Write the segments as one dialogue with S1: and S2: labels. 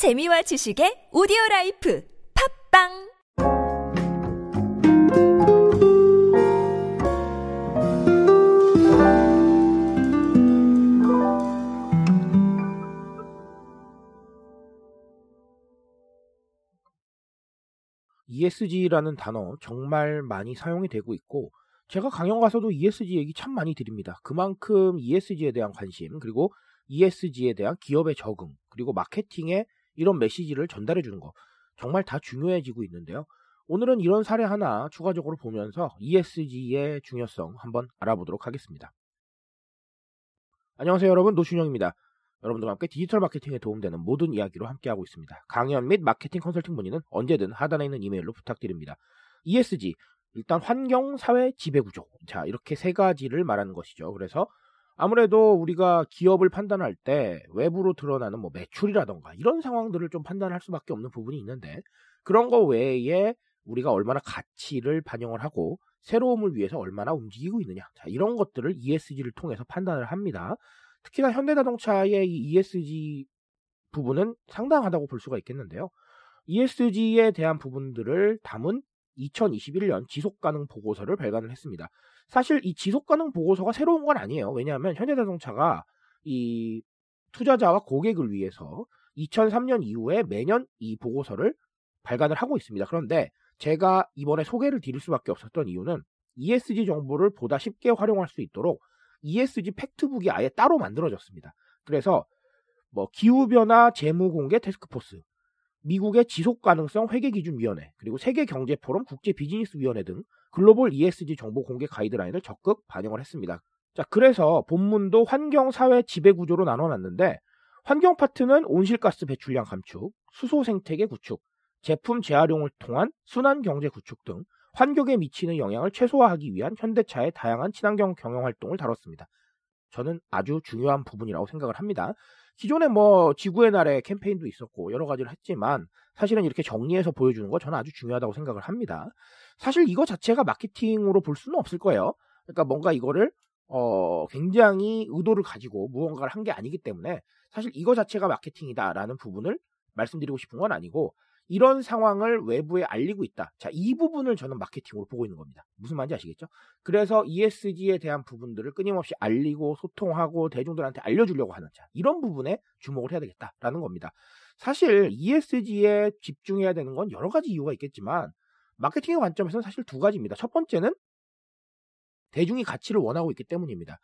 S1: 재미와 지식의 오디오 life 팟빵
S2: ESG라는 단어 정말 많이 사용이 되고 있고 제가 강연 가서도 ESG 얘기 참 많이 드립니다. 그만큼 ESG에 대한 관심 그리고 ESG에 대한 기업의 적응 그리고 마케팅에 이런 메시지를 전달해 주는 거 정말 다 중요해지고 있는데요. 오늘은 이런 사례 하나 추가적으로 보면서 ESG의 중요성 한번 알아보도록 하겠습니다. 안녕하세요 여러분 노준영입니다. 여러분들과 함께 디지털 마케팅에 도움되는 모든 이야기로 함께하고 있습니다. 강연 및 마케팅 컨설팅 문의는 언제든 하단에 있는 이메일로 부탁드립니다. ESG 일단 환경, 사회, 지배구조 자 이렇게 세 가지를 말하는 것이죠. 그래서 아무래도 우리가 기업을 판단할 때 외부로 드러나는 뭐 매출이라던가 이런 상황들을 좀 판단할 수밖에 없는 부분이 있는데 그런 거 외에 우리가 얼마나 가치를 반영을 하고 새로움을 위해서 얼마나 움직이고 있느냐 자 이런 것들을 ESG를 통해서 판단을 합니다. 특히나 현대자동차의 이 ESG 부분은 상당하다고 볼 수가 있겠는데요. ESG에 대한 부분들을 담은 2021년 지속가능 보고서를 발간을 했습니다. 사실 이 지속 가능 보고서가 새로운 건 아니에요. 왜냐하면 현대 자동차가 이 투자자와 고객을 위해서 2003년 이후에 매년 이 보고서를 발간을 하고 있습니다. 그런데 제가 이번에 소개를 드릴 수밖에 없었던 이유는 ESG 정보를 보다 쉽게 활용할 수 있도록 ESG 팩트북이 아예 따로 만들어졌습니다. 그래서 뭐 기후변화 재무공개 테스크포스, 미국의 지속가능성 회계기준위원회, 그리고 세계경제포럼 국제비즈니스위원회 등 글로벌 ESG 정보 공개 가이드라인을 적극 반영을 했습니다. 자, 그래서 본문도 환경, 사회, 지배 구조로 나눠놨는데 환경 파트는 온실가스 배출량 감축, 수소 생태계 구축, 제품 재활용을 통한 순환 경제 구축 등 환경에 미치는 영향을 최소화하기 위한 현대차의 다양한 친환경 경영 활동을 다뤘습니다. 저는 아주 중요한 부분이라고 생각을 합니다. 기존에 뭐 지구의 날에 캠페인도 있었고 여러 가지를 했지만 사실은 이렇게 정리해서 보여주는 거 저는 아주 중요하다고 생각을 합니다. 사실 이거 자체가 마케팅으로 볼 수는 없을 거예요. 그러니까 뭔가 이거를 어 굉장히 의도를 가지고 무언가를 한 게 아니기 때문에 사실 이거 자체가 마케팅이다라는 부분을 말씀드리고 싶은 건 아니고 이런 상황을 외부에 알리고 있다. 자, 이 부분을 저는 마케팅으로 보고 있는 겁니다. 무슨 말인지 아시겠죠? 그래서 ESG에 대한 부분들을 끊임없이 알리고 소통하고 대중들한테 알려주려고 하는 자, 이런 부분에 주목을 해야 되겠다라는 겁니다. 사실 ESG에 집중해야 되는 건 여러 가지 이유가 있겠지만 마케팅의 관점에서는 사실 두 가지입니다. 첫 번째는 대중이 가치를 원하고 있기 때문입니다.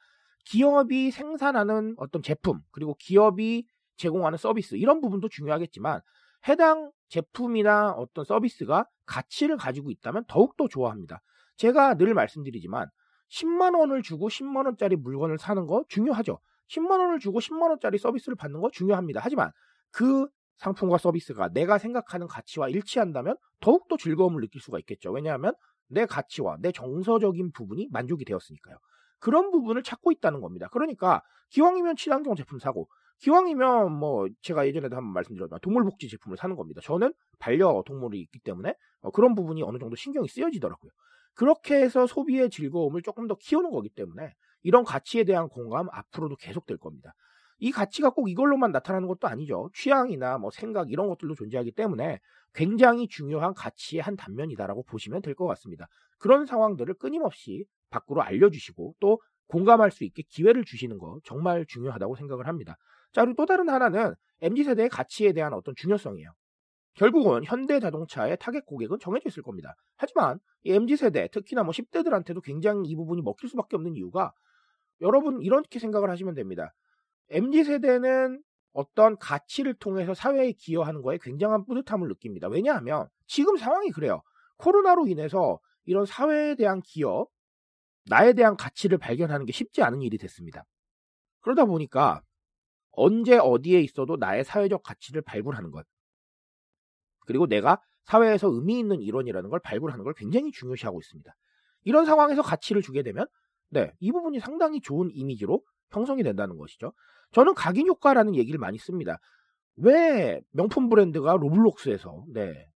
S2: 기업이 생산하는 어떤 제품, 그리고 기업이 제공하는 서비스, 이런 부분도 중요하겠지만 해당 제품이나 어떤 서비스가 가치를 가지고 있다면 더욱더 좋아합니다. 제가 늘 말씀드리지만 10만 원을 주고 10만 원짜리 물건을 사는 거 중요하죠. 10만 원을 주고 10만 원짜리 서비스를 받는 거 중요합니다. 하지만 그 상품과 서비스가 내가 생각하는 가치와 일치한다면 더욱더 즐거움을 느낄 수가 있겠죠. 왜냐하면 내 가치와 내 정서적인 부분이 만족이 되었으니까요. 그런 부분을 찾고 있다는 겁니다. 그러니까 기왕이면 친환경 제품 사고 기왕이면 뭐 제가 예전에도 한번 말씀드렸지만 동물복지 제품을 사는 겁니다. 저는 반려 동물이 있기 때문에 어, 그런 부분이 어느 정도 신경이 쓰여지더라고요. 그렇게 해서 소비의 즐거움을 조금 더 키우는 거기 때문에 이런 가치에 대한 공감 앞으로도 계속될 겁니다. 이 가치가 꼭 이걸로만 나타나는 것도 아니죠. 취향이나 뭐 생각 이런 것들도 존재하기 때문에 굉장히 중요한 가치의 한 단면이다라고 보시면 될 것 같습니다. 그런 상황들을 끊임없이 밖으로 알려주시고 또 공감할 수 있게 기회를 주시는 거 정말 중요하다고 생각을 합니다. 자, 그리고 또 다른 하나는 MZ세대의 가치에 대한 어떤 중요성이에요. 결국은 현대 자동차의 타겟 고객은 정해져 있을 겁니다. 하지만 이 MZ세대, 특히나 뭐 10대들한테도 굉장히 이 부분이 먹힐 수밖에 없는 이유가 여러분 이렇게 생각을 하시면 됩니다. MZ세대는 어떤 가치를 통해서 사회에 기여하는 거에 굉장한 뿌듯함을 느낍니다. 왜냐하면 지금 상황이 그래요. 코로나로 인해서 이런 사회에 대한 기여, 나에 대한 가치를 발견하는 게 쉽지 않은 일이 됐습니다. 그러다 보니까 언제 어디에 있어도 나의 사회적 가치를 발굴하는 것. 그리고 내가 사회에서 의미 있는 일원이라는 걸 발굴하는 걸 굉장히 중요시하고 있습니다. 이런 상황에서 가치를 주게 되면 네, 이 부분이 상당히 좋은 이미지로 형성이 된다는 것이죠. 저는 각인 효과라는 얘기를 많이 씁니다. 왜 명품 브랜드가 로블록스에서 네,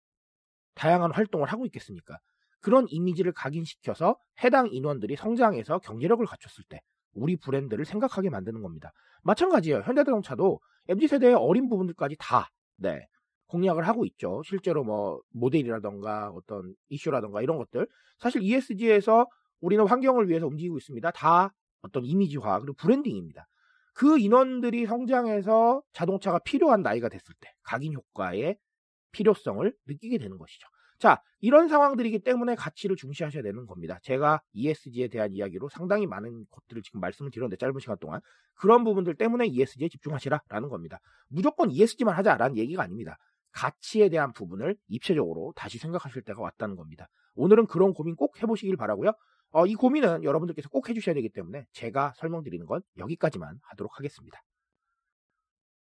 S2: 다양한 활동을 하고 있겠습니까? 그런 이미지를 각인시켜서 해당 인원들이 성장해서 경제력을 갖췄을 때 우리 브랜드를 생각하게 만드는 겁니다. 마찬가지예요. 현대자동차도 MZ세대의 어린 부분들까지 다 네. 공략을 하고 있죠. 실제로 뭐 모델이라던가 어떤 이슈라던가 이런 것들 사실 ESG에서 우리는 환경을 위해서 움직이고 있습니다. 다 어떤 이미지화 그리고 브랜딩입니다. 그 인원들이 성장해서 자동차가 필요한 나이가 됐을 때 각인 효과의 필요성을 느끼게 되는 것이죠. 자, 이런 상황들이기 때문에 가치를 중시하셔야 되는 겁니다. 제가 ESG에 대한 이야기로 상당히 많은 것들을 지금 말씀을 드렸는데 짧은 시간 동안 그런 부분들 때문에 ESG에 집중하시라라는 겁니다. 무조건 ESG만 하자라는 얘기가 아닙니다. 가치에 대한 부분을 입체적으로 다시 생각하실 때가 왔다는 겁니다. 오늘은 그런 고민 꼭 해보시길 바라고요. 어, 이 고민은 여러분들께서 꼭 해주셔야 되기 때문에 제가 설명드리는 건 여기까지만 하도록 하겠습니다.